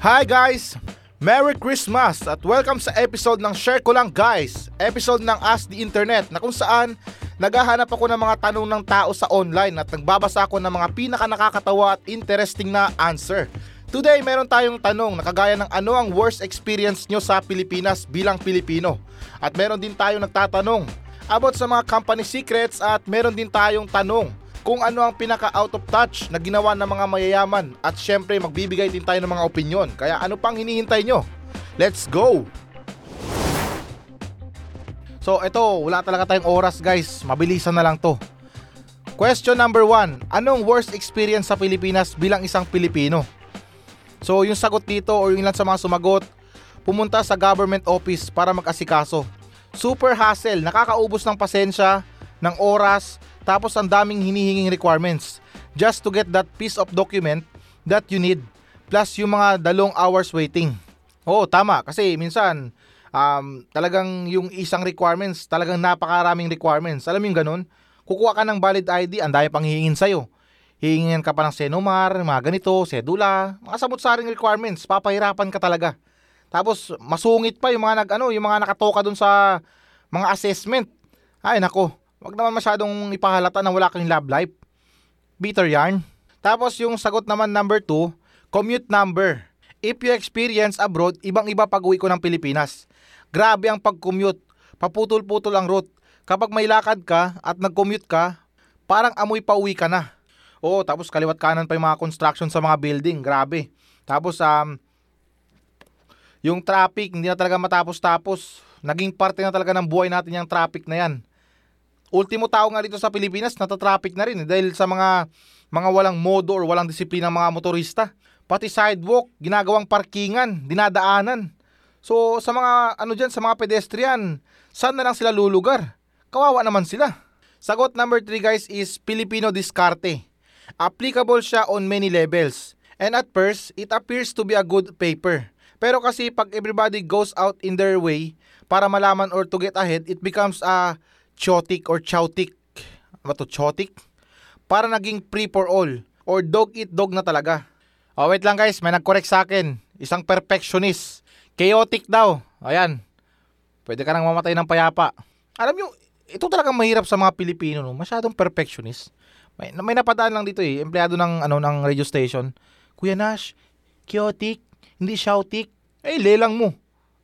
Hi guys! Merry Christmas at welcome sa episode ng Share Ko Lang Guys. Episode ng Ask the Internet na kung saan naghahanap ako ng mga tanong ng tao sa online at nagbabasa ako ng mga pinaka nakakatawa at interesting na answer. Today, meron tayong tanong na kagaya ng ano ang worst experience nyo sa Pilipinas bilang Pilipino. At meron din tayong nagtatanong about sa mga company secrets at meron din tayong tanong kung ano ang pinaka out of touch na ginawa ng mga mayayaman at syempre magbibigay din tayo ng mga opinion. Kaya ano pang hinihintay nyo? Let's go! So ito, wala talaga tayong oras guys. Mabilisan na lang to. Question number one, anong worst experience sa Pilipinas bilang isang Pilipino? So yung sagot dito or yung ilan sa mga sumagot, pumunta sa government office para mag-asikaso. Super hassle, nakakaubos ng pasensya, ng oras, tapos ang daming hinihinging requirements just to get that piece of document that you need plus yung mga dalong hours waiting. Oo, tama kasi minsan um, talagang yung isang requirements, talagang napakaraming requirements. Alam mo yung ganun? Kukuha ka ng valid ID, ang dami pang hihingin sa'yo. Hihingin ka pa ng Senomar, mga ganito, sedula, mga samot-saring requirements, papahirapan ka talaga. Tapos masungit pa yung mga nag ano, yung mga nakatoka dun sa mga assessment. Ay nako, Huwag naman masyadong ipahalata na wala kang love life. Bitter yarn. Tapos yung sagot naman number 2, commute number. If you experience abroad, ibang-iba pag uwi ko ng Pilipinas. Grabe ang pag-commute. Paputol-putol ang route. Kapag may lakad ka at nag-commute ka, parang amoy pa uwi ka na. Oo, tapos kaliwat kanan pa yung mga construction sa mga building. Grabe. Tapos um, yung traffic, hindi na talaga matapos-tapos. Naging parte na talaga ng buhay natin yung traffic na yan ultimo tao nga dito sa Pilipinas, natatraffic na rin eh, dahil sa mga mga walang modo or walang disiplina ng mga motorista. Pati sidewalk, ginagawang parkingan, dinadaanan. So sa mga ano diyan sa mga pedestrian, saan na lang sila lulugar? Kawawa naman sila. Sagot number 3 guys is Filipino diskarte. Applicable siya on many levels. And at first, it appears to be a good paper. Pero kasi pag everybody goes out in their way para malaman or to get ahead, it becomes a chotic or chowtic, ano to, chotic? Para naging free for all or dog eat dog na talaga. Oh, wait lang guys, may nag-correct sa akin. Isang perfectionist. Chaotic daw. Ayan. Pwede ka nang mamatay ng payapa. Alam nyo, ito talagang mahirap sa mga Pilipino, no? Masyadong perfectionist. May, may napadaan lang dito eh, empleyado ng ano ng radio station. Kuya Nash, chaotic, hindi shoutic. Eh, lelang mo.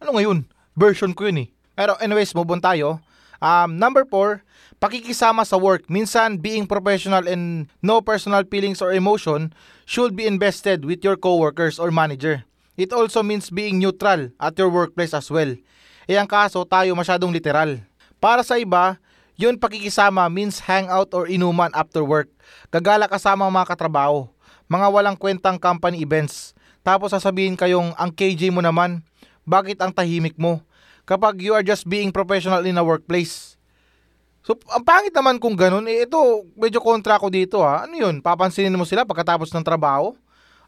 Ano ngayon? Version ko yun eh. Pero anyways, move tayo. Um, number four, pakikisama sa work. Minsan, being professional and no personal feelings or emotion should be invested with your coworkers or manager. It also means being neutral at your workplace as well. E ang kaso, tayo masyadong literal. Para sa iba, yun pakikisama means hangout or inuman after work. Gagala kasama mga katrabaho. Mga walang kwentang company events. Tapos sasabihin kayong ang KJ mo naman, bakit ang tahimik mo? Kapag you are just being professional in a workplace. So, ang pangit naman kung ganun, eh, ito, medyo kontra ko dito ha. Ano yun? Papansinin mo sila pagkatapos ng trabaho?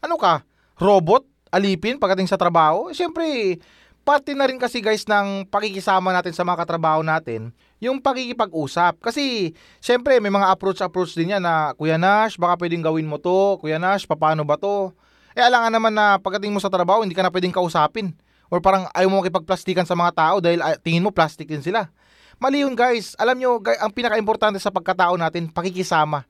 Ano ka? Robot? Alipin pagdating sa trabaho? Eh, Siyempre, parte na rin kasi guys ng pakikisama natin sa mga katrabaho natin, yung pakikipag-usap. Kasi, siyempre, may mga approach-approach din yan na, Kuya Nash, baka pwedeng gawin mo to. Kuya Nash, paano ba to? Eh, alangan naman na pagdating mo sa trabaho, hindi ka na pwedeng kausapin or parang ayaw mo makipagplastikan sa mga tao dahil uh, tingin mo plastic din sila. Mali yun guys. Alam nyo, ang pinaka-importante sa pagkatao natin, pakikisama.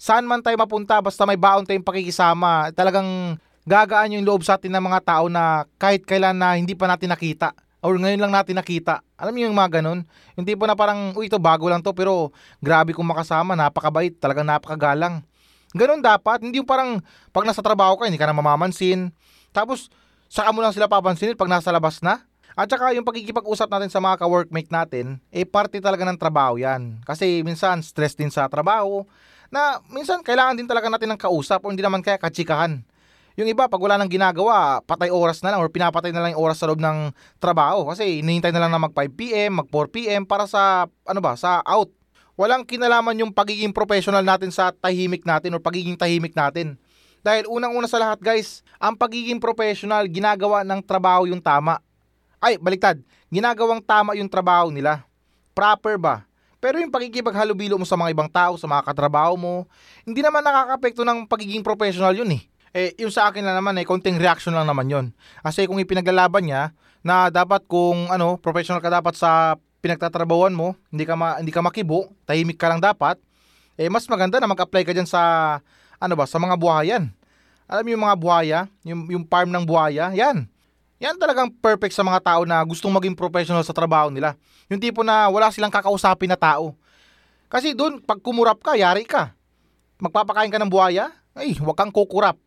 Saan man tayo mapunta, basta may baon tayong pakikisama, talagang gagaan yung loob sa atin ng mga tao na kahit kailan na hindi pa natin nakita or ngayon lang natin nakita. Alam niyo yung mga ganun? Yung tipo na parang, uy, ito bago lang to, pero grabe kong makasama, napakabait, talagang napakagalang. Ganun dapat, hindi yung parang pag nasa trabaho ka, hindi ka na mamamansin. Tapos, saka mo lang sila papansinin pag nasa labas na. At saka yung pagkikipag-usap natin sa mga ka-workmate natin, eh parte talaga ng trabaho yan. Kasi minsan stress din sa trabaho, na minsan kailangan din talaga natin ng kausap o hindi naman kaya katsikahan. Yung iba, pag wala nang ginagawa, patay oras na lang or pinapatay na lang yung oras sa loob ng trabaho kasi hinihintay na lang na mag 5pm, mag 4pm para sa, ano ba, sa out. Walang kinalaman yung pagiging professional natin sa tahimik natin or pagiging tahimik natin. Dahil unang-una sa lahat guys, ang pagiging professional, ginagawa ng trabaho yung tama. Ay, baliktad, ginagawang tama yung trabaho nila. Proper ba? Pero yung pagkikipaghalubilo mo sa mga ibang tao, sa mga katrabaho mo, hindi naman nakakapekto ng pagiging professional yun eh. Eh, yung sa akin lang naman eh, konting reaction lang naman yon. Kasi kung ipinaglalaban niya, na dapat kung ano, professional ka dapat sa pinagtatrabawan mo, hindi ka, ma, hindi ka makibo, tahimik ka lang dapat, eh mas maganda na mag-apply ka dyan sa, ano ba, sa mga buhayan. Alam mo yung mga buhaya, yung, yung farm ng buhaya, yan. Yan talagang perfect sa mga tao na gustong maging professional sa trabaho nila. Yung tipo na wala silang kakausapin na tao. Kasi doon, pag kumurap ka, yari ka. Magpapakain ka ng buhaya, ay, huwag kang kukurap.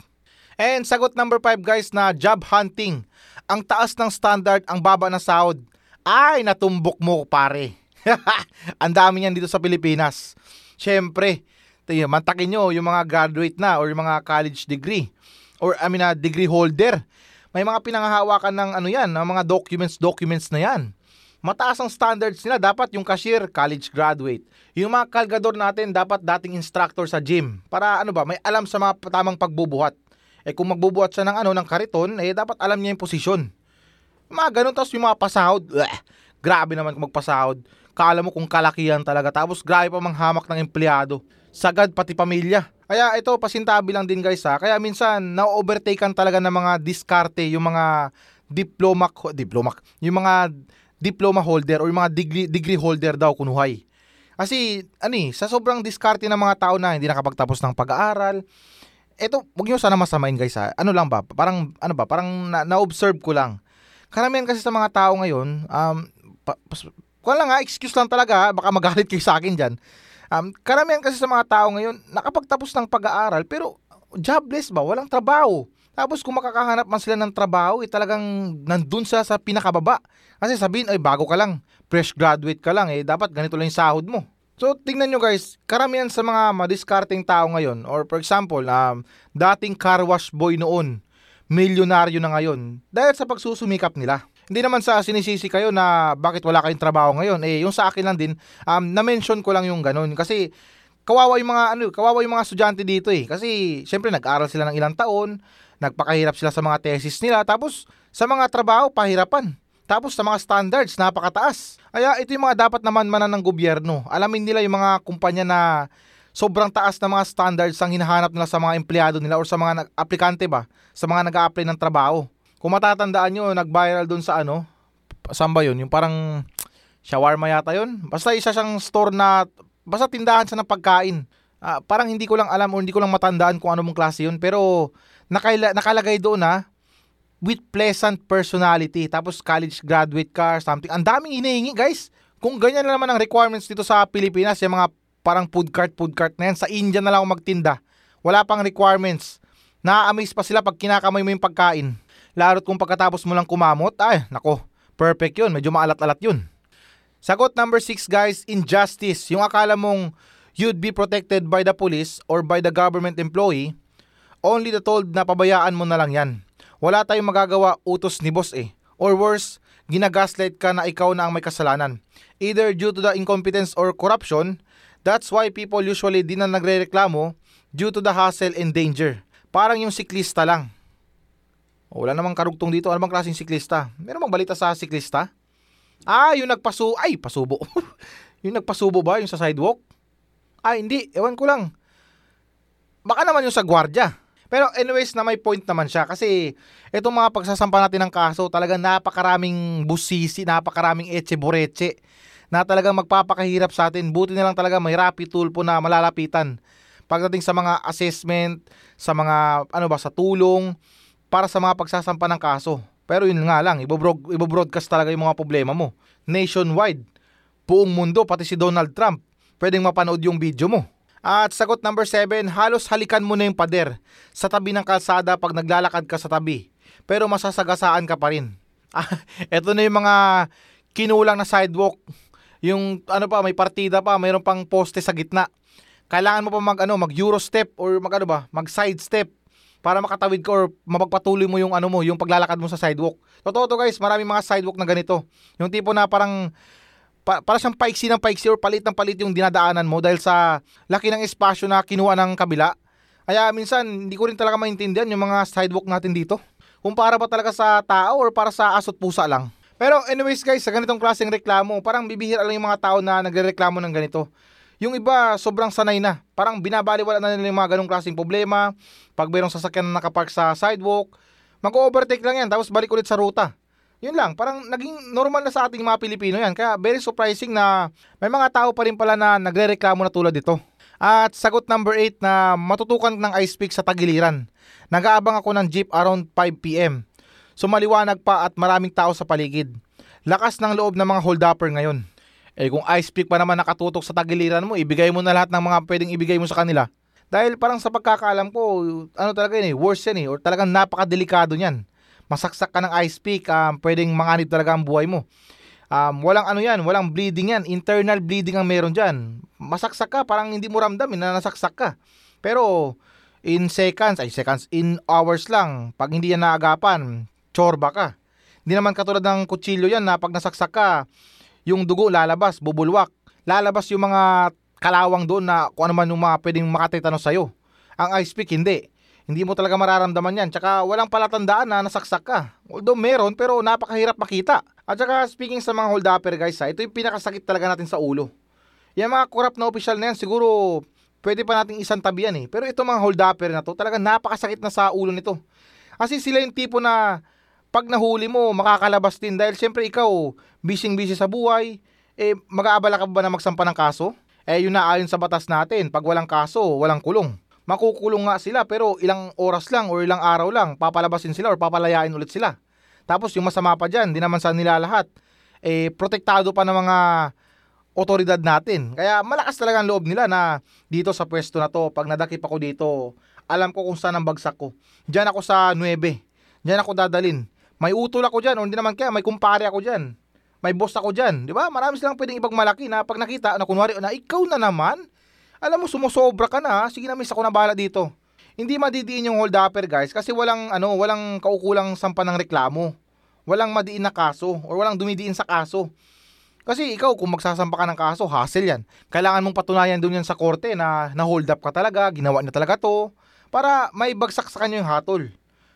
And sagot number 5 guys na job hunting. Ang taas ng standard, ang baba ng sahod. Ay, natumbok mo pare. ang dami niyan dito sa Pilipinas. Siyempre, tayo, mantakin nyo yung mga graduate na or yung mga college degree. Or I mean, uh, degree holder. May mga pinanghahawakan ng ano yan, ng mga documents, documents na yan. Mataas ang standards nila. Dapat yung cashier, college graduate. Yung mga kalgador natin, dapat dating instructor sa gym. Para ano ba, may alam sa mga tamang pagbubuhat. Eh kung magbubuhat siya ng ano ng kariton, eh dapat alam niya yung posisyon. Mga ganun, tapos yung mga pasahod, bleh, grabe naman kung magpasahod. Kala mo kung kalakihan talaga, tapos grabe pa manghamak ng empleyado. Sagad pati pamilya. Kaya ito, pasintabi lang din guys ha. Kaya minsan, na-overtaken talaga ng mga diskarte, yung mga diploma, diploma, yung mga diploma holder or yung mga degree, degree holder daw kunuhay. Kasi, ani, sa sobrang diskarte ng mga tao na hindi nakapagtapos ng pag-aaral, eto, wag niyo sana masamain guys ha. Ano lang ba? Parang ano ba? Parang na- na-observe ko lang. Karamihan kasi sa mga tao ngayon, um pa, kung lang ha, excuse lang talaga, baka magalit kayo sa akin diyan. Um, karamihan kasi sa mga tao ngayon, nakapagtapos ng pag-aaral, pero jobless ba? Walang trabaho. Tapos kung makakahanap man sila ng trabaho, eh, talagang nandun sila sa pinakababa. Kasi sabihin, ay bago ka lang, fresh graduate ka lang, eh dapat ganito lang yung sahod mo. So, tingnan nyo guys, karamihan sa mga madiskarting tao ngayon, or for example, um, dating car wash boy noon, milyonaryo na ngayon, dahil sa pagsusumikap nila. Hindi naman sa sinisisi kayo na bakit wala kayong trabaho ngayon. Eh, yung sa akin lang din, um, na-mention ko lang yung ganun. Kasi, kawawa yung mga, ano, kawawa yung mga estudyante dito eh. Kasi, syempre, nag-aral sila ng ilang taon, nagpakahirap sila sa mga thesis nila, tapos, sa mga trabaho, pahirapan. Tapos sa mga standards, napakataas. Kaya ito yung mga dapat naman manan ng gobyerno. Alamin nila yung mga kumpanya na sobrang taas na mga standards ang hinahanap nila sa mga empleyado nila or sa mga aplikante ba, sa mga nag apply ng trabaho. Kung matatandaan nyo, nag-viral dun sa ano, saan ba yun? Yung parang shawarma yata yun. Basta isa siyang store na, basta tindahan siya ng pagkain. Uh, parang hindi ko lang alam o hindi ko lang matandaan kung ano mong klase yun. Pero nakaila, nakalagay doon na with pleasant personality. Tapos college graduate ka, something. Ang daming hinihingi, guys. Kung ganyan na naman ang requirements dito sa Pilipinas, yung mga parang food cart, food cart na yan, sa India na lang ako magtinda. Wala pang requirements. Na-amaze pa sila pag kinakamay mo yung pagkain. Larot kung pagkatapos mo lang kumamot, ay, nako, perfect yun. Medyo maalat-alat yun. Sagot number 6 guys, injustice. Yung akala mong you'd be protected by the police or by the government employee, only the told na pabayaan mo na lang yan. Wala tayong magagawa utos ni boss eh. Or worse, ginagaslight ka na ikaw na ang may kasalanan. Either due to the incompetence or corruption, that's why people usually di na nagre-reklamo due to the hassle and danger. Parang yung siklista lang. Wala namang karugtong dito. Ano bang klaseng siklista? Meron bang balita sa siklista? Ah, yung nagpasu... Ay, pasubo. yung nagpasubo ba? Yung sa sidewalk? Ah, hindi. Ewan ko lang. Baka naman yung sa gwardya. Pero anyways na may point naman siya kasi itong mga pagsasampa natin ng kaso talagang napakaraming busisi, napakaraming etche boreche na talagang magpapakahirap sa atin. Buti na lang talaga may rapid tool po na malalapitan. Pagdating sa mga assessment, sa mga ano ba sa tulong para sa mga pagsasampa ng kaso. Pero yun nga lang, ibobroadcast talaga yung mga problema mo. Nationwide, buong mundo, pati si Donald Trump, pwedeng mapanood yung video mo. At sagot number 7, halos halikan mo na yung pader sa tabi ng kalsada pag naglalakad ka sa tabi. Pero masasagasaan ka pa rin. Ah, eto na yung mga kinulang na sidewalk. Yung ano pa, may partida pa, mayroon pang poste sa gitna. Kailangan mo pa mag ano, mag euro step or mag ano ba, mag side step para makatawid ka or mapagpatuloy mo yung ano mo, yung paglalakad mo sa sidewalk. Totoo to guys, maraming mga sidewalk na ganito. Yung tipo na parang pa, para siyang paiksi ng paiksi or palit ng palit yung dinadaanan mo dahil sa laki ng espasyo na kinuha ng kabila. Kaya minsan, hindi ko rin talaga maintindihan yung mga sidewalk natin dito. Kung para ba talaga sa tao or para sa asot pusa lang. Pero anyways guys, sa ganitong klaseng reklamo, parang bibihira lang yung mga tao na nagrereklamo ng ganito. Yung iba sobrang sanay na. Parang binabaliwala na nila yung mga ganong klaseng problema. Pag mayroong sasakyan na nakapark sa sidewalk, mag-overtake lang yan tapos balik ulit sa ruta. Yun lang, parang naging normal na sa ating mga Pilipino yan. Kaya very surprising na may mga tao pa rin pala na nagre-reklamo na tulad dito. At sagot number 8 na matutukan ng ice pick sa tagiliran. Nag-aabang ako ng jeep around 5pm. Sumaliwanag pa at maraming tao sa paligid. Lakas ng loob ng mga hold-upper ngayon. Eh kung ice pick pa naman nakatutok sa tagiliran mo, ibigay mo na lahat ng mga pwedeng ibigay mo sa kanila. Dahil parang sa pagkakaalam ko, ano talaga yun eh, worse yan eh, or talagang napakadelikado niyan. Masaksak ka ng ice pick, um, pwedeng manganib talaga ang buhay mo. Um, walang ano yan, walang bleeding yan, internal bleeding ang meron dyan. Masaksak ka, parang hindi mo ramdam na nasaksak ka. Pero in seconds, ay seconds, in hours lang, pag hindi yan naagapan, chorba ka. Hindi naman katulad ng kutsilyo yan na pag nasaksak ka, yung dugo lalabas, bubulwak. Lalabas yung mga kalawang doon na kung ano man yung mga pwedeng makatitano sa'yo. Ang ice pick, hindi. Hindi mo talaga mararamdaman yan. Tsaka walang palatandaan na nasaksak ka. Although meron, pero napakahirap makita. At tsaka speaking sa mga hold-upper guys, ha, ito yung pinakasakit talaga natin sa ulo. Yung mga corrupt na official na yan, siguro pwede pa nating isang tabi yan eh. Pero itong mga hold-upper na to, talaga napakasakit na sa ulo nito. Kasi sila yung tipo na pag nahuli mo, makakalabas din dahil siyempre ikaw, busy-busy sa buhay, eh mag-aabala ka ba na magsampa ng kaso? Eh yun na ayon sa batas natin, pag walang kaso, walang kulong. Makukulong nga sila pero ilang oras lang or ilang araw lang, papalabasin sila or papalayain ulit sila. Tapos yung masama pa dyan, di naman sa nila lahat, eh protektado pa ng mga otoridad natin. Kaya malakas talaga ang loob nila na dito sa pwesto na to, pag nadakip ako dito, alam ko kung saan ang bagsak ko. Diyan ako sa 9. Diyan ako dadalin. May utol ako dyan, o hindi naman kaya, may kumpare ako dyan. May boss ako dyan, di ba? Marami silang pwedeng ibang malaki na pag nakita na kunwari na ikaw na naman, alam mo sumusobra ka na, sige na miss ako na bala dito. Hindi madidiin yung hold upper guys kasi walang ano, walang kaukulang sampa ng reklamo. Walang madiin na kaso or walang dumidiin sa kaso. Kasi ikaw kung magsasampa ka ng kaso, hassle yan. Kailangan mong patunayan doon yan sa korte na na-hold up ka talaga, ginawa niya talaga to, para may bagsak sa kanya yung hatol.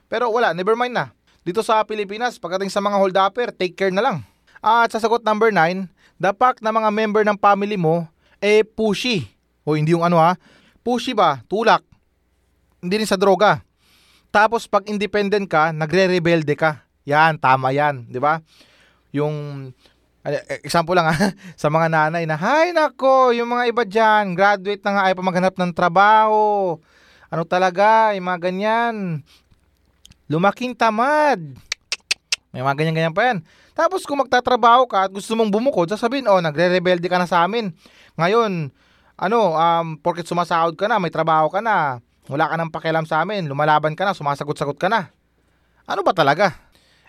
Pero wala, never mind na. Dito sa Pilipinas, pagdating sa mga hold-upper, take care na lang. At sa sagot number 9, dapat na mga member ng family mo, eh pushy. O hindi yung ano ha, pushy ba, tulak. Hindi rin sa droga. Tapos pag independent ka, nagre-rebelde ka. Yan, tama yan, di ba? Yung example lang ha, sa mga nanay na, hay nako, yung mga iba dyan, graduate na nga ay pa maghanap ng trabaho. Ano talaga, yung mga ganyan, Lumaking tamad. May mga ganyan-ganyan pa yan. Tapos kung magtatrabaho ka at gusto mong bumukod, sasabihin, oh, nagre-rebelde ka na sa amin. Ngayon, ano, um, porket sumasahod ka na, may trabaho ka na, wala ka nang pakialam sa amin, lumalaban ka na, sumasagot-sagot ka na. Ano ba talaga?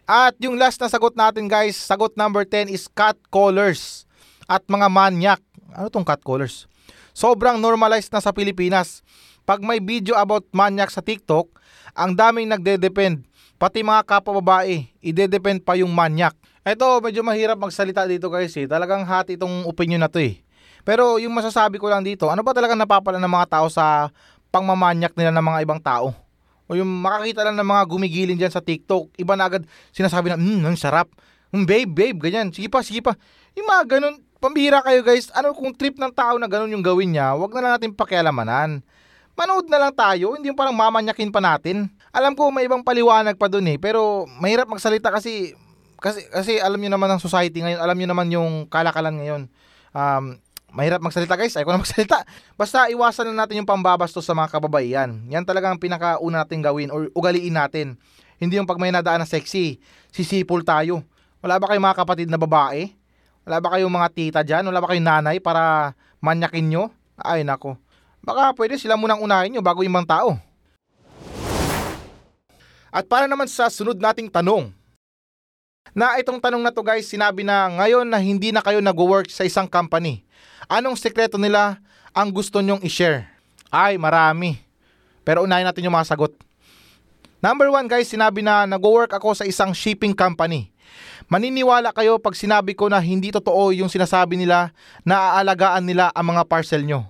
At yung last na sagot natin guys, sagot number 10 is cat callers at mga manyak. Ano tong cat callers? Sobrang normalized na sa Pilipinas. Pag may video about manyak sa TikTok, ang daming nagde-depend. Pati mga kapwa ide-depend pa yung manyak. Ito, medyo mahirap magsalita dito guys eh. Talagang hati itong opinion na to eh. Pero yung masasabi ko lang dito, ano ba talaga napapala ng mga tao sa pangmamanyak nila ng mga ibang tao? O yung makakita lang ng mga gumigiling dyan sa TikTok, iba na agad sinasabi na, hmm, ang sarap. Hmm, babe, babe, ganyan. Sige pa, sige pa. Yung mga ganun, pambihira kayo guys. Ano kung trip ng tao na ganun yung gawin niya, wag na lang natin pakialamanan manood na lang tayo, hindi yung parang mamanyakin pa natin. Alam ko may ibang paliwanag pa dun eh, pero mahirap magsalita kasi kasi kasi alam niyo naman ang society ngayon, alam niyo naman yung kalakalan ngayon. Um, mahirap magsalita guys, ayoko na magsalita. Basta iwasan na natin yung pambabastos sa mga kababaihan. Yan talaga ang pinakauna natin gawin or ugaliin natin. Hindi yung pag may nadaan na sexy, sisipol tayo. Wala ba kayong mga kapatid na babae? Wala ba kayong mga tita dyan? Wala ba kayong nanay para manyakin nyo? Ay nako. Baka pwede sila munang unahin nyo bago mga tao. At para naman sa sunod nating tanong, na itong tanong na to guys, sinabi na ngayon na hindi na kayo nag-work sa isang company. Anong sekreto nila ang gusto nyong i-share? Ay, marami. Pero unahin natin yung mga sagot. Number one guys, sinabi na nag-work ako sa isang shipping company. Maniniwala kayo pag sinabi ko na hindi totoo yung sinasabi nila na aalagaan nila ang mga parcel nyo.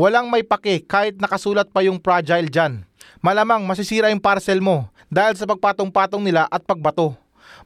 Walang may pake kahit nakasulat pa yung fragile dyan. Malamang masisira yung parcel mo dahil sa pagpatong-patong nila at pagbato.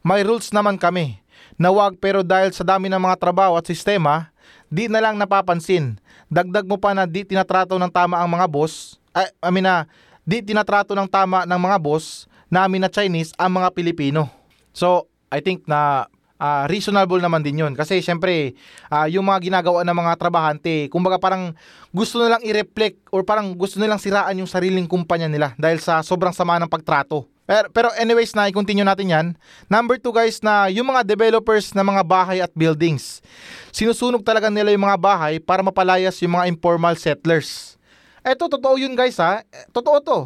May rules naman kami na wag pero dahil sa dami ng mga trabaho at sistema, di na lang napapansin. Dagdag mo pa na di tinatrato ng tama ang mga boss, ay, I mean na, di tinatrato ng tama ng mga boss namin na Chinese ang mga Pilipino. So, I think na ah, reasonable naman din yun. Kasi syempre, ah, yung mga ginagawa ng mga trabahante, kumbaga parang gusto nilang i-reflect or parang gusto nilang siraan yung sariling kumpanya nila dahil sa sobrang sama ng pagtrato. Pero, pero anyways na, i-continue natin yan. Number two guys na yung mga developers ng mga bahay at buildings. Sinusunog talaga nila yung mga bahay para mapalayas yung mga informal settlers. Eto, totoo yun guys ha. Totoo to.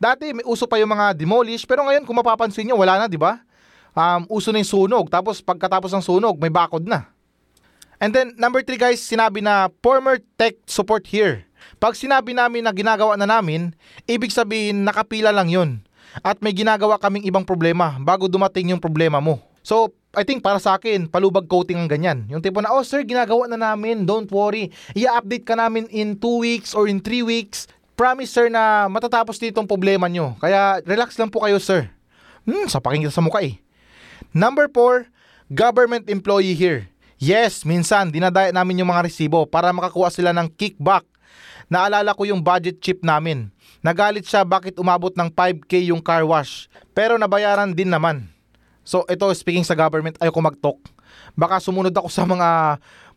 Dati may uso pa yung mga demolish pero ngayon kung mapapansin nyo wala na di ba? Um, uso na yung sunog tapos pagkatapos ng sunog may bakod na. And then number three guys, sinabi na former tech support here. Pag sinabi namin na ginagawa na namin, ibig sabihin nakapila lang yun. At may ginagawa kaming ibang problema bago dumating yung problema mo. So, I think para sa akin, palubag coating ang ganyan. Yung tipo na, oh sir, ginagawa na namin, don't worry. I-update ka namin in 2 weeks or in 3 weeks. Promise sir na matatapos dito ang problema nyo. Kaya relax lang po kayo sir. Hmm, sa pakinggan sa mukha eh. Number 4, government employee here. Yes, minsan dinadaya namin yung mga resibo para makakuha sila ng kickback. Naalala ko yung budget chip namin. Nagalit siya bakit umabot ng 5k yung car wash. Pero nabayaran din naman. So ito speaking sa government, ayoko mag-talk. Baka sumunod ako sa mga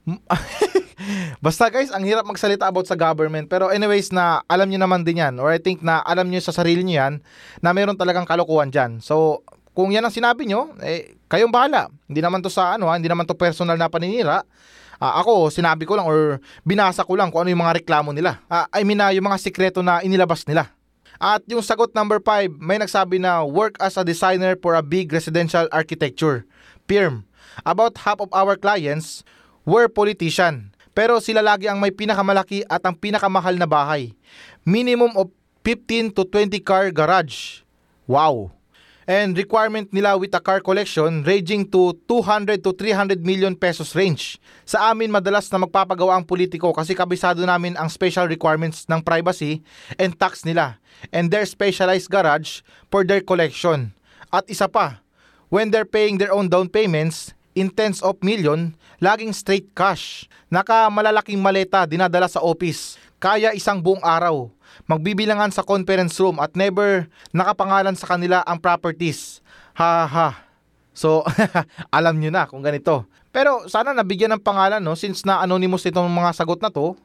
Basta guys, ang hirap magsalita about sa government. Pero anyways na alam niyo naman din yan. Or I think na alam niyo sa sarili niyo yan na mayroon talagang kalokohan dyan. So kung yan ang sinabi nyo, eh, kayong bahala. Hindi naman to sa ano, ha? hindi naman to personal na paninira. Ah, ako, sinabi ko lang or binasa ko lang kung ano yung mga reklamo nila. Ah, I mean na yung mga sikreto na inilabas nila. At yung sagot number 5, may nagsabi na work as a designer for a big residential architecture. PIRM. About half of our clients were politician. Pero sila lagi ang may pinakamalaki at ang pinakamahal na bahay. Minimum of 15 to 20 car garage. Wow. And requirement nila with a car collection ranging to 200 to 300 million pesos range. Sa amin madalas na magpapagawa ang politiko kasi kabisado namin ang special requirements ng privacy and tax nila and their specialized garage for their collection. At isa pa, when they're paying their own down payments in tens of million, laging straight cash. Naka malalaking maleta dinadala sa office. Kaya isang buong araw. Magbibilangan sa conference room at never nakapangalan sa kanila ang properties. Ha ha. So, alam nyo na kung ganito. Pero sana nabigyan ng pangalan no since na anonymous itong mga sagot na to.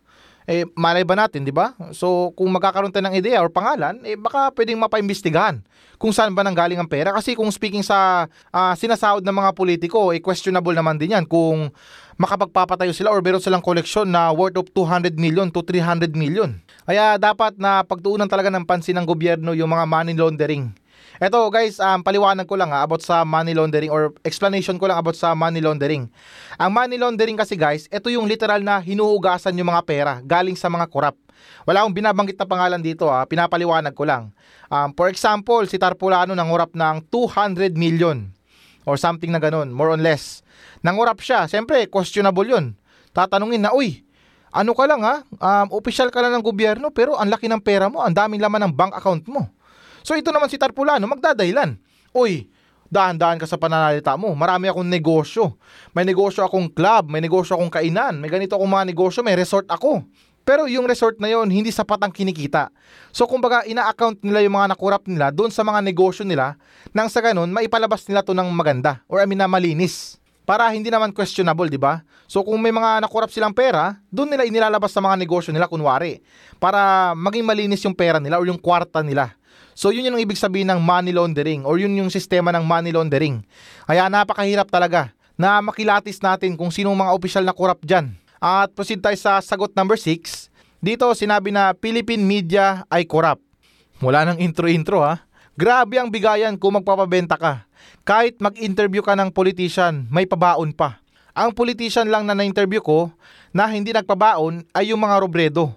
Eh, malay ba natin, di ba? So, kung magkakaroon tayo ng ideya or pangalan, eh, baka pwedeng mapaimbestigahan kung saan ba nanggaling ang pera. Kasi kung speaking sa ah, sinasahod ng mga politiko, eh, questionable naman din yan kung makapagpapatayo sila or meron silang koleksyon na worth of 200 million to 300 million. Kaya dapat na pagtuunan talaga ng pansin ng gobyerno yung mga money laundering. Eto guys, um, paliwanag ko lang ha, about sa money laundering or explanation ko lang about sa money laundering. Ang money laundering kasi guys, ito yung literal na hinuhugasan yung mga pera galing sa mga korap. Wala akong binabanggit na pangalan dito ha, pinapaliwanag ko lang. Um, for example, si Tarpulano nangurap ng 200 million or something na ganun, more or less. Nangurap siya, siyempre questionable yun. Tatanungin na, uy, ano ka lang ha, um, official ka lang ng gobyerno pero ang laki ng pera mo, ang daming laman ng bank account mo. So ito naman si Tarpulano, magdadahilan. Uy, dahan-dahan ka sa pananalita mo. Marami akong negosyo. May negosyo akong club, may negosyo akong kainan, may ganito akong mga negosyo, may resort ako. Pero yung resort na yon hindi sapat ang kinikita. So kumbaga ina-account nila yung mga nakurap nila doon sa mga negosyo nila nang sa ganun maipalabas nila to ng maganda or I mean na malinis. Para hindi naman questionable, di ba? So kung may mga nakurap silang pera, doon nila inilalabas sa mga negosyo nila kunwari para maging malinis yung pera nila or yung kwarta nila. So yun yung ibig sabihin ng money laundering or yun yung sistema ng money laundering. Kaya napakahirap talaga na makilatis natin kung sinong mga opisyal na korap dyan. At proceed tayo sa sagot number 6. Dito sinabi na Philippine media ay korap. Wala nang intro-intro ha. Grabe ang bigayan kung magpapabenta ka. Kahit mag-interview ka ng politician, may pabaon pa. Ang politician lang na na-interview ko na hindi nagpabaon ay yung mga robredo.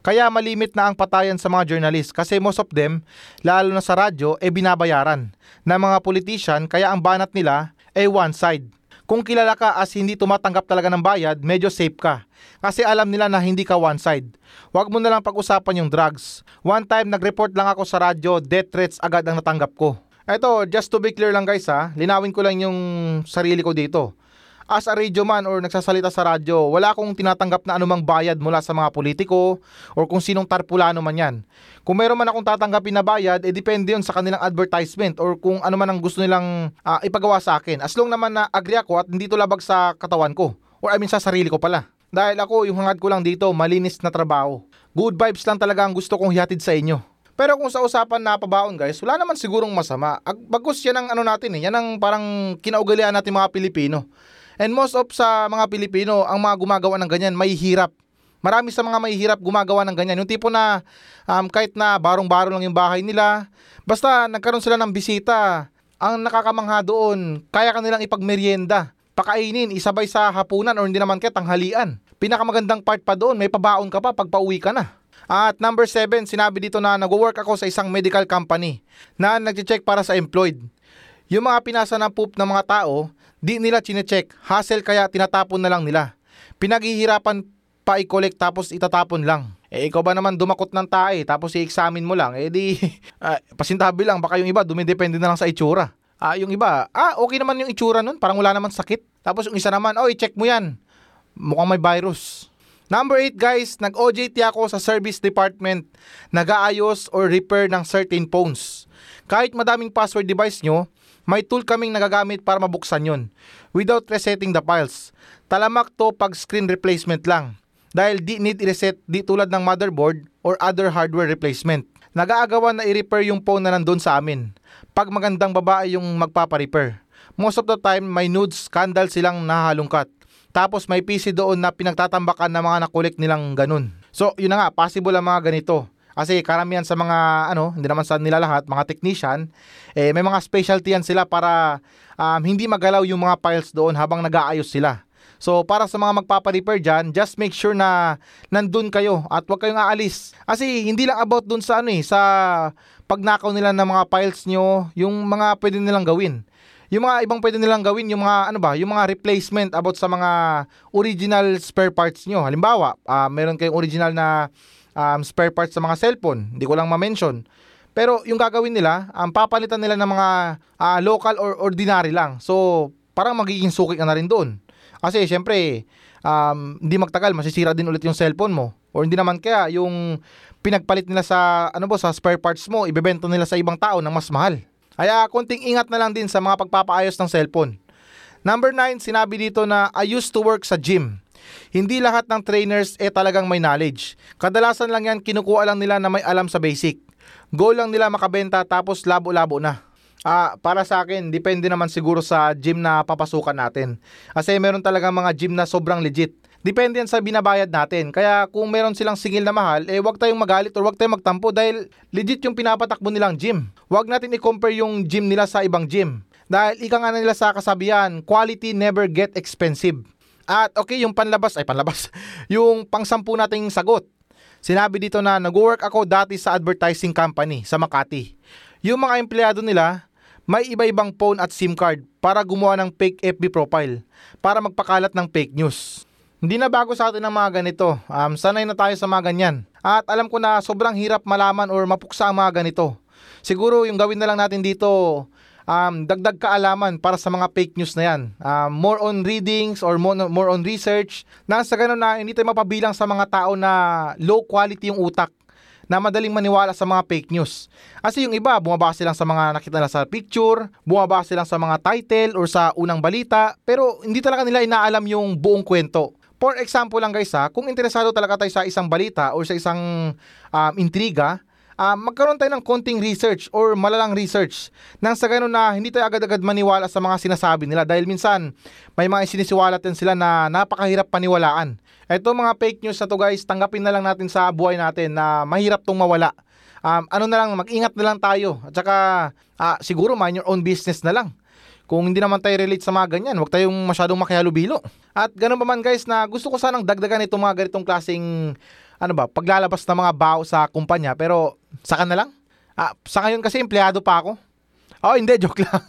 Kaya malimit na ang patayan sa mga journalist kasi most of them, lalo na sa radyo, e binabayaran ng mga politician kaya ang banat nila ay one side. Kung kilala ka as hindi tumatanggap talaga ng bayad, medyo safe ka. Kasi alam nila na hindi ka one side. Huwag mo na lang pag-usapan yung drugs. One time nag-report lang ako sa radyo, death threats agad ang natanggap ko. Eto, just to be clear lang guys ha, linawin ko lang yung sarili ko dito. As a radio man or nagsasalita sa radyo, wala akong tinatanggap na anumang bayad mula sa mga politiko or kung sinong tarpulano man yan. Kung meron man akong tatanggapin na bayad, eh depende yun sa kanilang advertisement or kung ano man ang gusto nilang uh, ipagawa sa akin. As long naman na agree ako at hindi to labag sa katawan ko. Or I mean sa sarili ko pala. Dahil ako, yung hangad ko lang dito, malinis na trabaho. Good vibes lang talaga ang gusto kong hihatid sa inyo. Pero kung sa usapan na pabaon guys, wala naman sigurong masama. Bagkus yan ang ano natin eh, yan ang parang kinaugalian natin mga Pilipino. And most of sa mga Pilipino, ang mga gumagawa ng ganyan, may hirap. Marami sa mga may hirap gumagawa ng ganyan. Yung tipo na um, kahit na barong-baro lang yung bahay nila, basta nagkaroon sila ng bisita, ang nakakamangha doon, kaya kanilang ipagmeryenda, pakainin, isabay sa hapunan or hindi naman kaya tanghalian. Pinakamagandang part pa doon, may pabaon ka pa pag pauwi ka na. At number 7, sinabi dito na nag-work ako sa isang medical company na nag-check para sa employed. Yung mga pinasa ng poop ng mga tao, Di nila chinecheck, hassle kaya tinatapon na lang nila. Pinaghihirapan pa i-collect tapos itatapon lang. Eh ikaw ba naman dumakot ng tae tapos i-examine mo lang, eh di uh, pasintabi lang baka yung iba dumidepende na lang sa itsura. Ah, yung iba, ah okay naman yung itsura nun, parang wala naman sakit. Tapos yung isa naman, oh i-check mo yan. Mukhang may virus. Number 8 guys, nag-OJT ako sa service department, nag-aayos or repair ng certain phones. Kahit madaming password device nyo, may tool kaming nagagamit para mabuksan yon without resetting the files. Talamak to pag screen replacement lang dahil di need i-reset di tulad ng motherboard or other hardware replacement. Nag-aagawan na i-repair yung phone na nandun sa amin pag magandang babae yung magpapa-repair. Most of the time, may nudes, scandal silang nahalungkat. Tapos may PC doon na pinagtatambakan ng mga nakulik nilang ganun. So, yun na nga, possible ang mga ganito. Kasi karamihan sa mga ano, hindi naman sa nila lahat, mga technician, eh may mga specialty yan sila para um, hindi magalaw yung mga files doon habang nag-aayos sila. So para sa mga magpapa-repair dyan, just make sure na nandun kayo at huwag kayong aalis. Kasi hindi lang about dun sa ano eh, sa pagnakaw nila ng mga files nyo, yung mga pwede nilang gawin. Yung mga ibang pwede nilang gawin, yung mga ano ba, yung mga replacement about sa mga original spare parts nyo. Halimbawa, uh, meron kayong original na um, spare parts sa mga cellphone. Hindi ko lang ma-mention. Pero yung gagawin nila, ang um, papalitan nila ng mga uh, local or ordinary lang. So, parang magiging suki ka na rin doon. Kasi syempre, um, hindi magtagal, masisira din ulit yung cellphone mo. Or hindi naman kaya yung pinagpalit nila sa ano ba sa spare parts mo, ibebenta nila sa ibang tao ng mas mahal. Kaya konting ingat na lang din sa mga pagpapaayos ng cellphone. Number 9, sinabi dito na I used to work sa gym. Hindi lahat ng trainers eh talagang may knowledge. Kadalasan lang yan kinukuha lang nila na may alam sa basic. Goal lang nila makabenta tapos labo-labo na. Ah, para sa akin, depende naman siguro sa gym na papasukan natin. Kasi meron talaga mga gym na sobrang legit. Depende yan sa binabayad natin. Kaya kung meron silang singil na mahal, eh wag tayong magalit or wag tayong magtampo dahil legit yung pinapatakbo nilang gym. Wag natin i-compare yung gym nila sa ibang gym. Dahil ika nga nila sa kasabihan, quality never get expensive. At okay, yung panlabas, ay panlabas, yung pangsampu nating sagot. Sinabi dito na nag-work ako dati sa advertising company sa Makati. Yung mga empleyado nila, may iba-ibang phone at SIM card para gumawa ng fake FB profile para magpakalat ng fake news. Hindi na bago sa atin ang mga ganito. Um, sanay na tayo sa mga ganyan. At alam ko na sobrang hirap malaman or mapuksa ang mga ganito. Siguro yung gawin na lang natin dito, um, dagdag kaalaman para sa mga fake news na yan. Um, more on readings or more, more on research na sa ganun na hindi tayo mapabilang sa mga tao na low quality yung utak na madaling maniwala sa mga fake news. Kasi yung iba, bumabase lang sa mga nakita nila sa picture, bumabase lang sa mga title or sa unang balita, pero hindi talaga nila inaalam yung buong kwento. For example lang guys ha, kung interesado talaga tayo sa isang balita or sa isang um, intriga, uh, magkaroon tayo ng konting research or malalang research nang sa ganun na hindi tayo agad-agad maniwala sa mga sinasabi nila dahil minsan may mga sinisiwalat din sila na napakahirap paniwalaan. Ito mga fake news na to guys, tanggapin na lang natin sa buhay natin na mahirap tong mawala. Um, ano na lang, mag-ingat na lang tayo. At saka uh, siguro mind your own business na lang. Kung hindi naman tayo relate sa mga ganyan, huwag tayong masyadong makihalubilo. At ganun pa man guys na gusto ko sanang dagdagan itong mga ganitong klaseng ano ba, paglalabas ng mga bao sa kumpanya pero saka na lang. Ah, sa ngayon kasi empleyado pa ako. Oh, hindi, joke lang.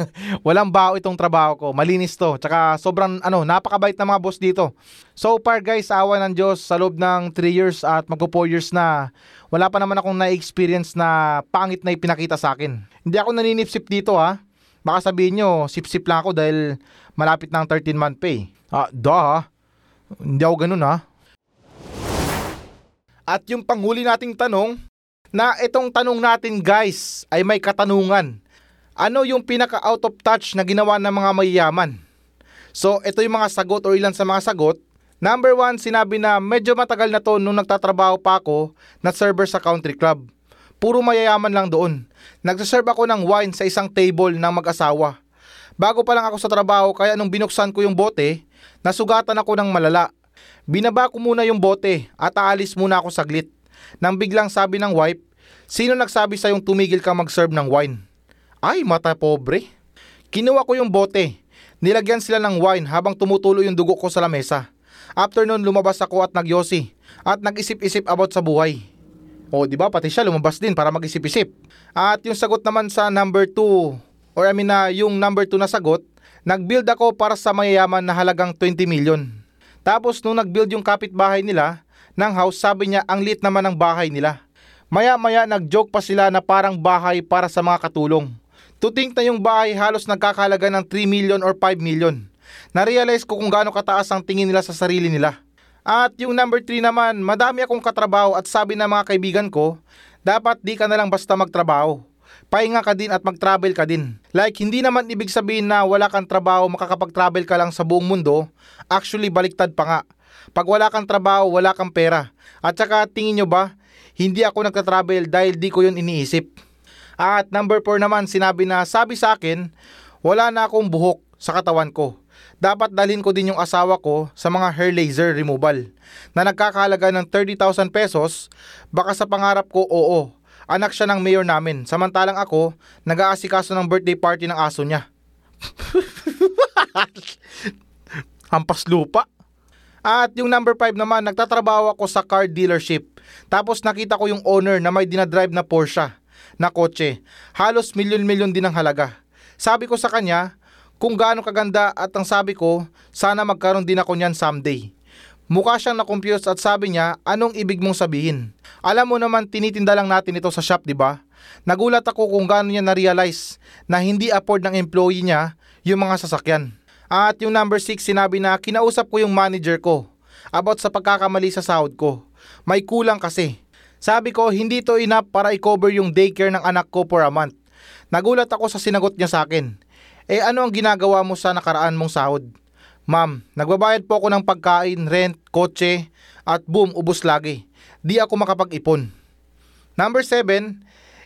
Walang bao itong trabaho ko. Malinis to. Tsaka sobrang, ano, napakabait ng mga boss dito. So far guys, awa ng Diyos, sa loob ng 3 years at magpo 4 years na, wala pa naman akong na-experience na pangit na ipinakita sa akin. Hindi ako naninipsip dito ha. Baka sabihin nyo, sip-sip lang ako dahil malapit na ang 13 month pay. Ah, da Hindi ako ganun ha. At yung panghuli nating tanong, na itong tanong natin guys ay may katanungan. Ano yung pinaka out of touch na ginawa ng mga mayayaman? So ito yung mga sagot o ilan sa mga sagot. Number one, sinabi na medyo matagal na to nung nagtatrabaho pa ako na server sa country club. Puro mayayaman lang doon. Nagsaserve ako ng wine sa isang table ng mag-asawa. Bago pa lang ako sa trabaho kaya nung binuksan ko yung bote, nasugatan ako ng malala. Binaba ko muna yung bote at aalis muna ako saglit. Nang biglang sabi ng wife, sino nagsabi sa yung tumigil ka mag-serve ng wine? Ay, mata pobre. Kinuha ko yung bote. Nilagyan sila ng wine habang tumutulo yung dugo ko sa lamesa. After nun, lumabas ako at nagyosi at nag-isip-isip about sa buhay. O, di ba? Pati siya lumabas din para mag-isip-isip. At yung sagot naman sa number 2, or I mean na yung number 2 na sagot, nag-build ako para sa mayayaman na halagang 20 million. Tapos nung nag-build yung kapitbahay nila ng house, sabi niya ang lit naman ng bahay nila. Maya-maya nag-joke pa sila na parang bahay para sa mga katulong. To think na yung bahay halos nagkakalaga ng 3 million or 5 million. Narealize ko kung gaano kataas ang tingin nila sa sarili nila. At yung number 3 naman, madami akong katrabaho at sabi ng mga kaibigan ko, dapat di ka na lang basta magtrabaho. Pahinga ka din at mag-travel ka din. Like, hindi naman ibig sabihin na wala kang trabaho, makakapag-travel ka lang sa buong mundo. Actually, baliktad pa nga. Pag wala kang trabaho, wala kang pera. At saka, tingin nyo ba, hindi ako nagka-travel dahil di ko yun iniisip. At number 4 naman, sinabi na, sabi sa akin, wala na akong buhok sa katawan ko dapat dalhin ko din yung asawa ko sa mga hair laser removal na nagkakahalaga ng 30,000 pesos. Baka sa pangarap ko, oo. Anak siya ng mayor namin. Samantalang ako, nag-aasikaso ng birthday party ng aso niya. Hampas lupa. At yung number 5 naman, nagtatrabaho ako sa car dealership. Tapos nakita ko yung owner na may dinadrive na Porsche na kotse. Halos milyon-milyon din ang halaga. Sabi ko sa kanya, kung gaano kaganda at ang sabi ko, sana magkaroon din ako niyan someday. Mukha siyang na-confuse at sabi niya, anong ibig mong sabihin? Alam mo naman tinitinda lang natin ito sa shop, di ba? Nagulat ako kung gaano niya na-realize na hindi afford ng employee niya yung mga sasakyan. At yung number 6 sinabi na kinausap ko yung manager ko about sa pagkakamali sa sahod ko. May kulang kasi. Sabi ko hindi to enough para i-cover yung daycare ng anak ko for a month. Nagulat ako sa sinagot niya sa akin. Eh ano ang ginagawa mo sa nakaraan mong sahod? Ma'am, nagbabayad po ako ng pagkain, rent, kotse, at boom, ubos lagi. Di ako makapag-ipon. Number 7,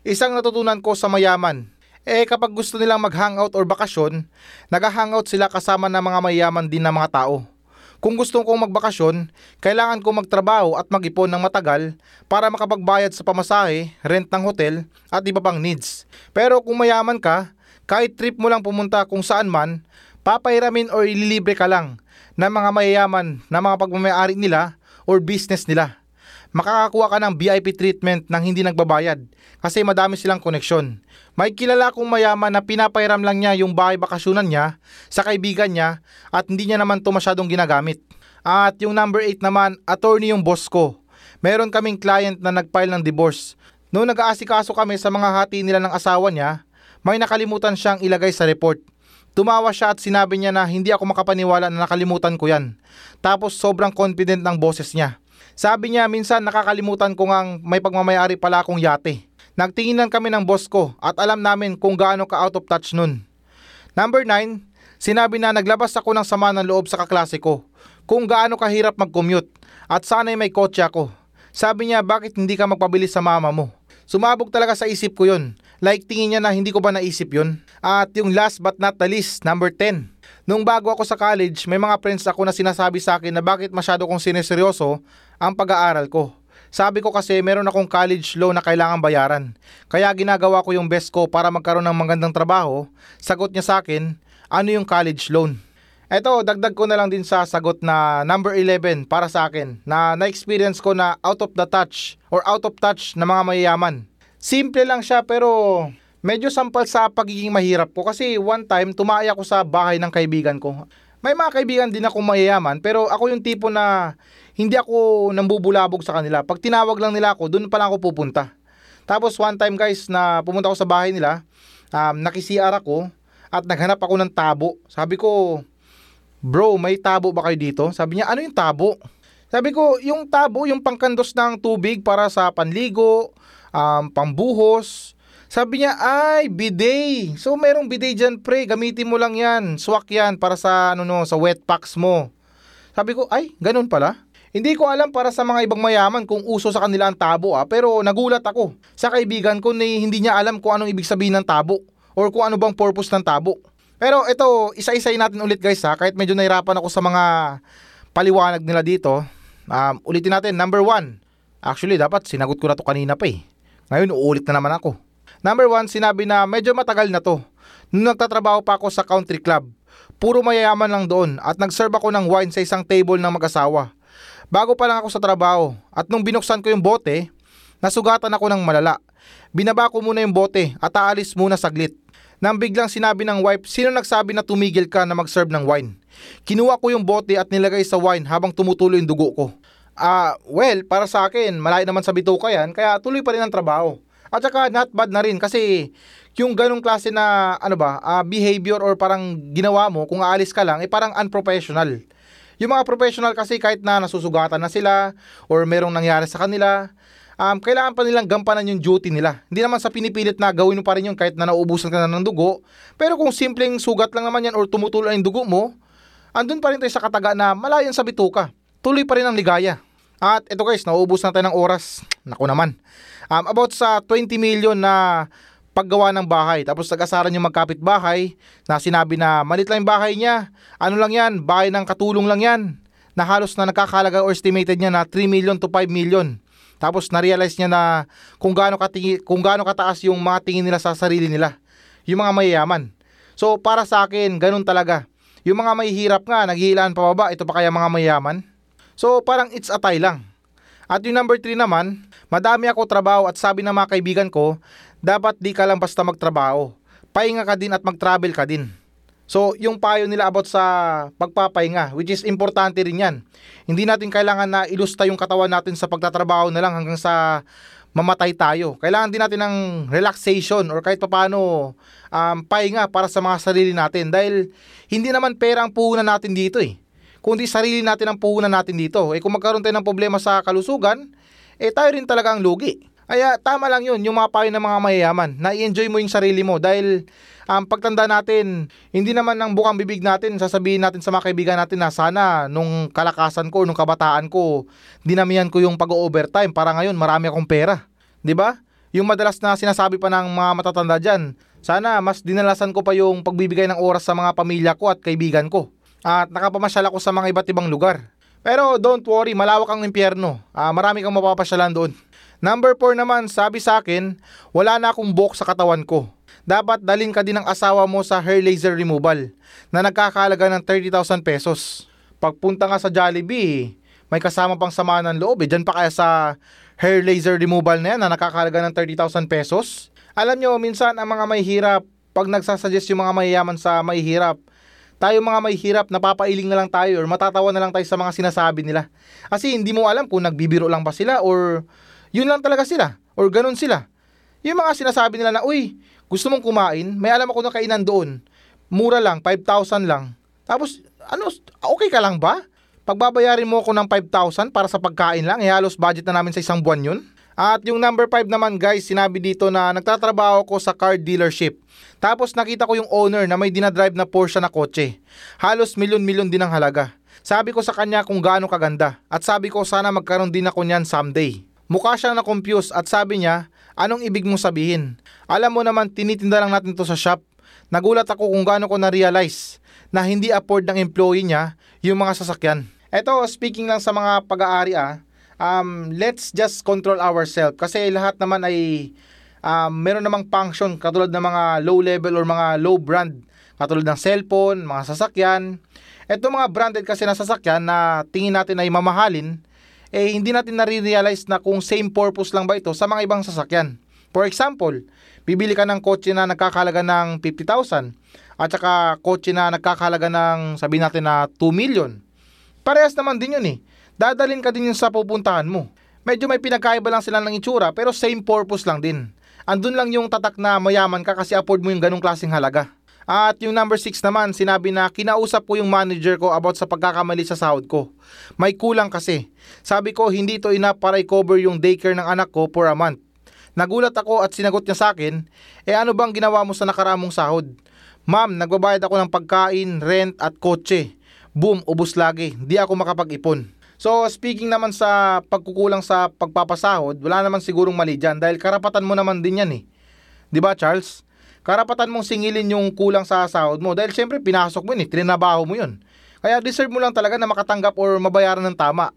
isang natutunan ko sa mayaman. Eh kapag gusto nilang mag-hangout or bakasyon, nag-hangout sila kasama ng mga mayaman din na mga tao. Kung gusto kong magbakasyon, kailangan ko magtrabaho at mag-ipon ng matagal para makapagbayad sa pamasahe, rent ng hotel at iba pang needs. Pero kung mayaman ka, kahit trip mo lang pumunta kung saan man, papahiramin or ililibre ka lang ng mga mayayaman na mga pagmamayari nila or business nila. Makakakuha ka ng VIP treatment nang hindi nagbabayad kasi madami silang koneksyon. May kilala kong mayaman na pinapahiram lang niya yung bahay bakasyonan niya sa kaibigan niya at hindi niya naman to masyadong ginagamit. At yung number 8 naman, attorney yung boss ko. Meron kaming client na nagfile ng divorce. Noong nag-aasikaso kami sa mga hati nila ng asawa niya, may nakalimutan siyang ilagay sa report. Tumawa siya at sinabi niya na hindi ako makapaniwala na nakalimutan ko yan. Tapos sobrang confident ng boses niya. Sabi niya minsan nakakalimutan ko ngang may pagmamayari pala akong yate. Nagtinginan kami ng boss ko at alam namin kung gaano ka out of touch nun. Number 9, sinabi na naglabas ako ng sama ng loob sa kaklase ko kung gaano kahirap mag-commute at sana'y may kotse ako. Sabi niya bakit hindi ka magpabilis sa mama mo. Sumabog talaga sa isip ko yon Like tingin niya na hindi ko ba naisip yun? At yung last but not the least, number 10. Nung bago ako sa college, may mga friends ako na sinasabi sa akin na bakit masyado kong sineseryoso ang pag-aaral ko. Sabi ko kasi meron akong college loan na kailangan bayaran. Kaya ginagawa ko yung best ko para magkaroon ng magandang trabaho. Sagot niya sa akin, ano yung college loan? Eto, dagdag ko na lang din sa sagot na number 11 para sa akin na na-experience ko na out of the touch or out of touch na mga mayayaman. Simple lang siya pero medyo sampal sa pagiging mahirap ko kasi one time tumaya ako sa bahay ng kaibigan ko. May mga kaibigan din ako mayayaman pero ako yung tipo na hindi ako nambubulabog sa kanila. Pag tinawag lang nila ako, doon pa lang ako pupunta. Tapos one time guys na pumunta ako sa bahay nila, um, nakisiar ako at naghanap ako ng tabo. Sabi ko, Bro, may tabo ba kayo dito? Sabi niya, ano yung tabo? Sabi ko, yung tabo, yung pangkandos ng tubig para sa panligo, um, pambuhos. Sabi niya, ay, bidet. So, merong bidet dyan, pre. Gamitin mo lang yan. Swak yan para sa, ano no, sa wet packs mo. Sabi ko, ay, ganun pala. Hindi ko alam para sa mga ibang mayaman kung uso sa kanila ang tabo ah, pero nagulat ako sa kaibigan ko na hindi niya alam kung anong ibig sabihin ng tabo or kung ano bang purpose ng tabo. Pero ito, isa-isay natin ulit guys ha, kahit medyo nahirapan ako sa mga paliwanag nila dito. Um, ulitin natin, number one. Actually, dapat sinagot ko na to kanina pa eh. Ngayon, uulit na naman ako. Number one, sinabi na medyo matagal na to. Nung nagtatrabaho pa ako sa country club, puro mayayaman lang doon at nag-serve ako ng wine sa isang table ng mag-asawa. Bago pa lang ako sa trabaho at nung binuksan ko yung bote, nasugatan ako ng malala. Binaba ko muna yung bote at aalis muna saglit. Nang biglang sinabi ng wife, sino nagsabi na tumigil ka na mag-serve ng wine? Kinuha ko yung bote at nilagay sa wine habang tumutuloy yung dugo ko. Ah, uh, well, para sa akin, malayo naman sa bituka yan, kaya tuloy pa rin ang trabaho. At saka not bad na rin kasi yung ganong klase na ano ba, uh, behavior or parang ginawa mo kung aalis ka lang, eh parang unprofessional. Yung mga professional kasi kahit na nasusugatan na sila or merong nangyari sa kanila, um, kailangan pa nilang gampanan yung duty nila. Hindi naman sa pinipilit na gawin mo pa rin yung kahit na nauubusan ka na ng dugo. Pero kung simpleng sugat lang naman yan or tumutulo yung dugo mo, andun pa rin tayo sa kataga na malayan sa bituka. Tuloy pa rin ang ligaya. At ito guys, nauubos na tayo ng oras. Naku naman. Um, about sa 20 million na paggawa ng bahay. Tapos nag-asaran yung magkapit-bahay na sinabi na malit lang yung bahay niya. Ano lang yan, bahay ng katulong lang yan. Na halos na nakakalaga or estimated niya na 3 million to 5 million. Tapos na-realize niya na kung gaano, katingi, kung gaano kataas yung mga tingin nila sa sarili nila. Yung mga mayayaman. So para sa akin, ganun talaga. Yung mga mahihirap nga, naghihilaan pa baba, ito pa kaya mga mayaman? So parang it's a tie lang. At yung number 3 naman, madami ako trabaho at sabi ng mga kaibigan ko dapat di ka lang basta magtrabaho. Pahinga ka din at mag-travel ka din. So, yung payo nila about sa pagpapahinga, which is importante rin yan. Hindi natin kailangan na ilusta yung katawan natin sa pagtatrabaho na lang hanggang sa mamatay tayo. Kailangan din natin ng relaxation or kahit papano um, pahinga para sa mga sarili natin dahil hindi naman pera ang puhunan natin dito eh. Kundi sarili natin ang puhunan natin dito. Eh kung magkaroon tayo ng problema sa kalusugan, eh tayo rin talaga ang lugi. Kaya tama lang yun, yung mga payo ng mga mayayaman, na i-enjoy mo yung sarili mo dahil um, pagtanda natin, hindi naman ng bukang bibig natin, sasabihin natin sa mga kaibigan natin na sana nung kalakasan ko, nung kabataan ko, dinamihan ko yung pag-overtime para ngayon marami akong pera. 'Di ba? Yung madalas na sinasabi pa ng mga matatanda diyan, sana mas dinalasan ko pa yung pagbibigay ng oras sa mga pamilya ko at kaibigan ko. At nakapamasyal ako sa mga iba't ibang lugar. Pero don't worry, malawak ang impyerno. Uh, marami kang mapapasyalan doon. Number 4 naman, sabi sa akin, wala na akong buhok sa katawan ko. Dapat dalin ka din ng asawa mo sa hair laser removal na nagkakalaga ng 30,000 pesos. Pagpunta nga sa Jollibee, may kasama pang sama ng loob. Eh. Diyan pa kaya sa hair laser removal na yan na nakakalaga ng 30,000 pesos. Alam nyo, minsan ang mga may hirap, pag nagsasuggest yung mga mayayaman sa may hirap, tayo mga may hirap, napapailing na lang tayo or matatawa na lang tayo sa mga sinasabi nila. Kasi hindi mo alam kung nagbibiro lang ba sila or yun lang talaga sila. Or ganun sila. Yung mga sinasabi nila na, uy, gusto mong kumain, may alam ako na kainan doon. Mura lang, 5,000 lang. Tapos, ano, okay ka lang ba? Pagbabayarin mo ako ng 5,000 para sa pagkain lang, eh halos budget na namin sa isang buwan yun. At yung number 5 naman guys, sinabi dito na nagtatrabaho ko sa car dealership. Tapos nakita ko yung owner na may dinadrive na Porsche na kotse. Halos milyon-milyon din ang halaga. Sabi ko sa kanya kung gaano kaganda at sabi ko sana magkaroon din ako niyan someday. Mukha siyang na-confuse at sabi niya, anong ibig mong sabihin? Alam mo naman, tinitinda lang natin to sa shop. Nagulat ako kung gaano ko na-realize na hindi afford ng employee niya yung mga sasakyan. Eto, speaking lang sa mga pag-aari ah, um, let's just control ourselves kasi lahat naman ay um, meron namang function katulad ng mga low level or mga low brand katulad ng cellphone, mga sasakyan. Ito mga branded kasi na sasakyan na tingin natin ay mamahalin, eh hindi natin nare-realize na kung same purpose lang ba ito sa mga ibang sasakyan. For example, bibili ka ng kotse na nagkakalaga ng 50,000 at saka kotse na nagkakalaga ng sabihin natin na 2 million. Parehas naman din yun eh. Dadalin ka din yun sa pupuntahan mo. Medyo may pinagkaiba lang sila ng itsura pero same purpose lang din. Andun lang yung tatak na mayaman ka kasi afford mo yung ganong klaseng halaga. At yung number 6 naman, sinabi na kinausap ko yung manager ko about sa pagkakamali sa sahod ko. May kulang kasi. Sabi ko hindi ito enough para i-cover yung daycare ng anak ko for a month. Nagulat ako at sinagot niya sa akin, eh ano bang ginawa mo sa nakaramong sahod? Ma'am, nagbabayad ako ng pagkain, rent at kotse. Boom, ubos lagi. Di ako makapag-ipon. So speaking naman sa pagkukulang sa pagpapasahod, wala naman sigurong mali dyan dahil karapatan mo naman din yan eh. 'Di ba Charles? Karapatan mong singilin yung kulang sa sahod mo dahil syempre pinasok mo yun eh, trinabaho mo yun. Kaya deserve mo lang talaga na makatanggap or mabayaran ng tama.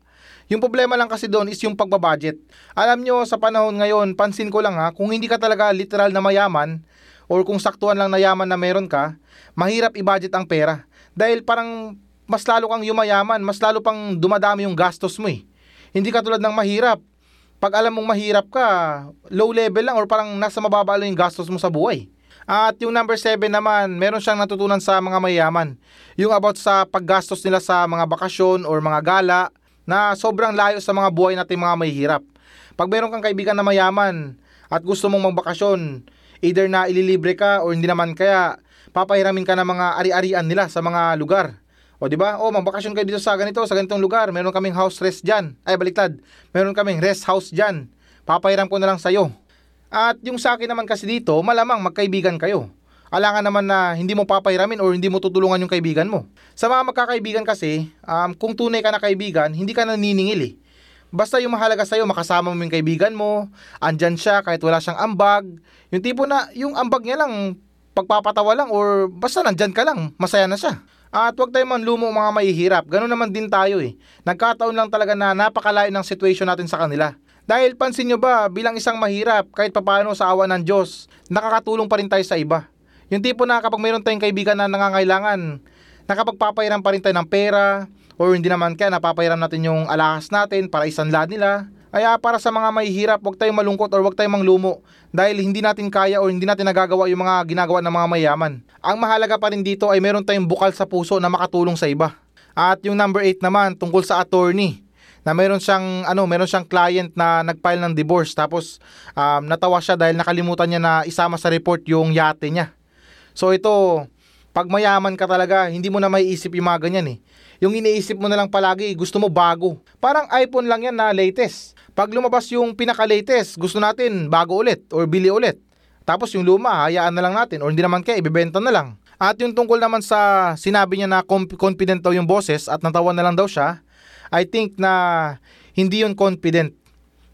Yung problema lang kasi doon is yung pagbabudget. Alam nyo, sa panahon ngayon, pansin ko lang ha, kung hindi ka talaga literal na mayaman, or kung saktuan lang na yaman na meron ka, mahirap i-budget ang pera. Dahil parang mas lalo kang yumayaman, mas lalo pang dumadami yung gastos mo eh. Hindi ka tulad ng mahirap. Pag alam mong mahirap ka, low level lang or parang nasa mababa lang yung gastos mo sa buhay. At yung number 7 naman, meron siyang natutunan sa mga mayaman. Yung about sa paggastos nila sa mga bakasyon or mga gala na sobrang layo sa mga buhay nating mga mahihirap. Pag meron kang kaibigan na mayaman at gusto mong magbakasyon, either na ililibre ka o hindi naman kaya papahiramin ka ng mga ari-arian nila sa mga lugar. O di ba? O magbakasyon kayo dito sa ganito, sa ganitong lugar. Meron kaming house rest diyan. Ay baliktad. Meron kaming rest house diyan. Papahiram ko na lang sa iyo. At yung sa akin naman kasi dito, malamang magkaibigan kayo. Alangan naman na hindi mo papahiramin or hindi mo tutulungan yung kaibigan mo. Sa mga magkakaibigan kasi, um, kung tunay ka na kaibigan, hindi ka naniningil eh. Basta yung mahalaga sa'yo, makasama mo yung kaibigan mo, andyan siya kahit wala siyang ambag. Yung tipo na, yung ambag niya lang, pagpapatawa lang or basta nandyan ka lang, masaya na siya. At huwag tayo man lumo mga mahihirap, ganun naman din tayo eh. Nagkataon lang talaga na napakalayo ng situation natin sa kanila. Dahil pansin nyo ba, bilang isang mahirap, kahit papano sa awa ng Diyos, nakakatulong pa rin tayo sa iba. Yung tipo na kapag mayroon tayong kaibigan na nangangailangan, nakapagpapairam pa rin tayo ng pera, or hindi naman kaya napapairam natin yung alahas natin para isanlad nila. Kaya para sa mga mahihirap, huwag tayong malungkot or huwag tayong manglumo dahil hindi natin kaya o hindi natin nagagawa yung mga ginagawa ng mga mayaman. Ang mahalaga pa rin dito ay meron tayong bukal sa puso na makatulong sa iba. At yung number 8 naman tungkol sa attorney na meron siyang ano, meron siyang client na nagfile ng divorce tapos um, natawa siya dahil nakalimutan niya na isama sa report yung yate niya. So ito, pag mayaman ka talaga, hindi mo na maiisip yung mga ganyan eh. Yung iniisip mo na lang palagi, gusto mo bago. Parang iPhone lang yan na latest. Pag lumabas yung pinaka-latest, gusto natin bago ulit or bili ulit. Tapos yung luma, hayaan na lang natin or hindi naman kaya, ibebenta na lang. At yung tungkol naman sa sinabi niya na confident daw yung boses at natawa na lang daw siya, I think na hindi yun confident.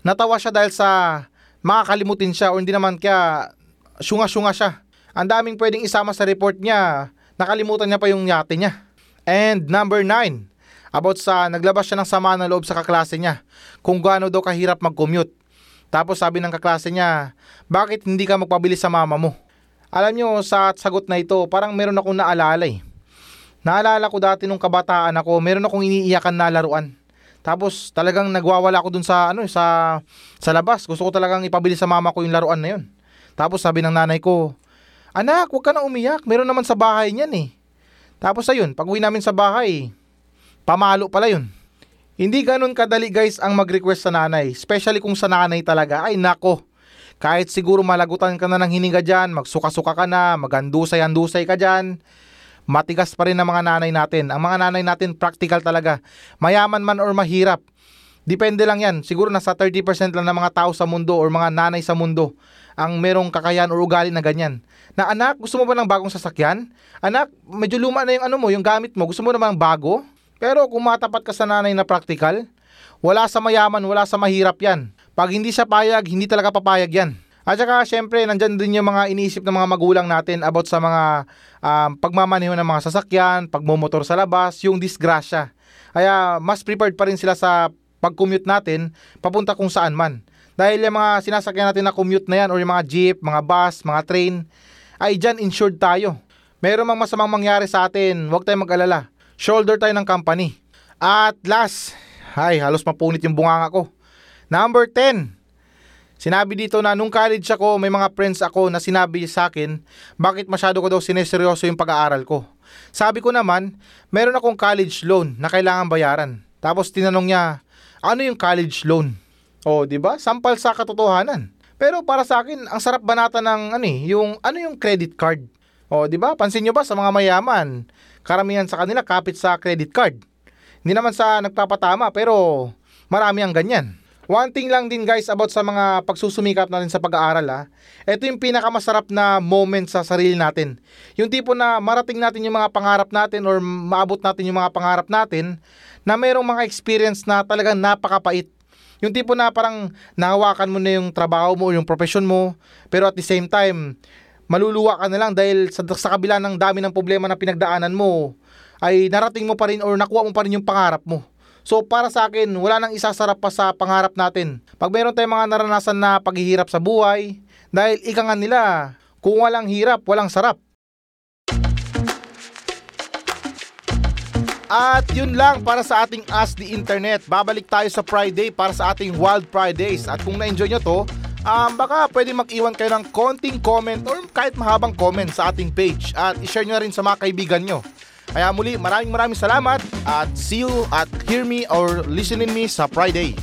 Natawa siya dahil sa makakalimutin siya o hindi naman kaya syunga-syunga siya. Ang daming pwedeng isama sa report niya, nakalimutan niya pa yung yate niya. And number 9, about sa naglabas siya ng sama ng loob sa kaklase niya kung gaano daw kahirap mag-commute. Tapos sabi ng kaklase niya, bakit hindi ka magpabili sa mama mo? Alam nyo, sa sagot na ito, parang meron akong naalala eh. Naalala ko dati nung kabataan ako, meron akong iniiyakan na laruan. Tapos talagang nagwawala ako dun sa ano sa sa labas. Gusto ko talagang ipabili sa mama ko yung laruan na yun. Tapos sabi ng nanay ko, "Anak, huwag ka na umiyak. Meron naman sa bahay niyan eh." Tapos ayun, pag uwi namin sa bahay, pamalo pala yun. Hindi ganun kadali guys ang mag-request sa nanay, especially kung sa nanay talaga. Ay nako, kahit siguro malagutan ka na ng hininga dyan, magsuka-suka ka na, magandusay-andusay ka dyan, matigas pa rin ang mga nanay natin. Ang mga nanay natin practical talaga. Mayaman man or mahirap. Depende lang yan. Siguro nasa 30% lang ng mga tao sa mundo or mga nanay sa mundo ang merong kakayan or ugali na ganyan. Na anak, gusto mo ba ng bagong sasakyan? Anak, medyo luma na yung ano mo, yung gamit mo. Gusto mo naman bago? Pero kung matapat ka sa nanay na practical, wala sa mayaman, wala sa mahirap yan. Pag hindi siya payag, hindi talaga papayag yan. At saka syempre, nandyan din yung mga iniisip ng mga magulang natin about sa mga um, pagmamaneho ng mga sasakyan, pagmumotor sa labas, yung disgrasya. Kaya mas prepared pa rin sila sa pag-commute natin papunta kung saan man. Dahil yung mga sinasakyan natin na commute na yan or yung mga jeep, mga bus, mga train, ay dyan insured tayo. Meron mang masamang mangyari sa atin, huwag tayong mag-alala. Shoulder tayo ng company. At last, ay halos mapunit yung bunganga ko. Number 10, Sinabi dito na nung college ako, may mga friends ako na sinabi sa akin bakit masyado ko daw sineseryoso yung pag-aaral ko. Sabi ko naman, meron akong college loan na kailangan bayaran. Tapos tinanong niya, ano yung college loan? O, di ba? Sampal sa katotohanan. Pero para sa akin, ang sarap banata ng ano eh, yung ano yung credit card. O, di ba? Pansin nyo ba sa mga mayaman? Karamihan sa kanila kapit sa credit card. Hindi naman sa nagpapatama pero marami ang ganyan. One thing lang din guys about sa mga pagsusumikap natin sa pag-aaral ha. Ito yung pinakamasarap na moment sa sarili natin. Yung tipo na marating natin yung mga pangarap natin or maabot natin yung mga pangarap natin na mayroong mga experience na talagang napakapait. Yung tipo na parang nahawakan mo na yung trabaho mo o yung profession mo pero at the same time maluluwa ka na lang dahil sa, sa kabila ng dami ng problema na pinagdaanan mo ay narating mo pa rin or nakuha mo pa rin yung pangarap mo. So para sa akin, wala nang isasarap pa sa pangarap natin. Pag meron tayong mga naranasan na paghihirap sa buhay, dahil ika nga nila, kung walang hirap, walang sarap. At yun lang para sa ating Ask the Internet. Babalik tayo sa Friday para sa ating Wild Fridays. At kung na-enjoy nyo to, um, baka pwede mag-iwan kayo ng konting comment or kahit mahabang comment sa ating page. At i-share nyo na rin sa mga kaibigan nyo. Kaya muli, maraming maraming salamat at see you at hear me or listening me sa Friday.